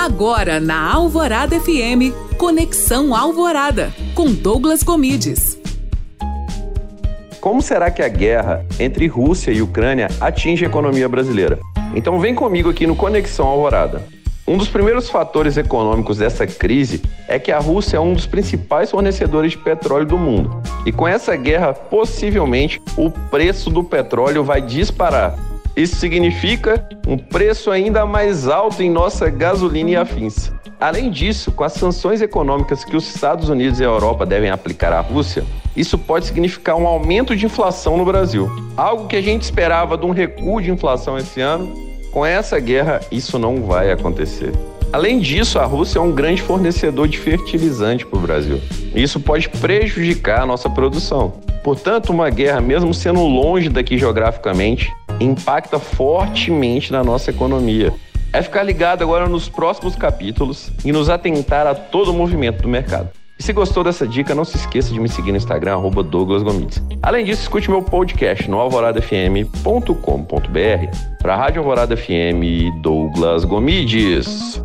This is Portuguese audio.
Agora na Alvorada FM, Conexão Alvorada, com Douglas Comides. Como será que a guerra entre Rússia e Ucrânia atinge a economia brasileira? Então vem comigo aqui no Conexão Alvorada. Um dos primeiros fatores econômicos dessa crise é que a Rússia é um dos principais fornecedores de petróleo do mundo. E com essa guerra, possivelmente, o preço do petróleo vai disparar. Isso significa um preço ainda mais alto em nossa gasolina e afins. Além disso, com as sanções econômicas que os Estados Unidos e a Europa devem aplicar à Rússia, isso pode significar um aumento de inflação no Brasil. Algo que a gente esperava de um recuo de inflação esse ano, com essa guerra isso não vai acontecer. Além disso, a Rússia é um grande fornecedor de fertilizante para o Brasil. Isso pode prejudicar a nossa produção. Portanto, uma guerra, mesmo sendo longe daqui geograficamente, impacta fortemente na nossa economia. É ficar ligado agora nos próximos capítulos e nos atentar a todo o movimento do mercado. E se gostou dessa dica, não se esqueça de me seguir no Instagram, arroba Douglas Gomides. Além disso, escute meu podcast no alvoradafm.com.br para a Rádio Alvorada FM Douglas Gomides.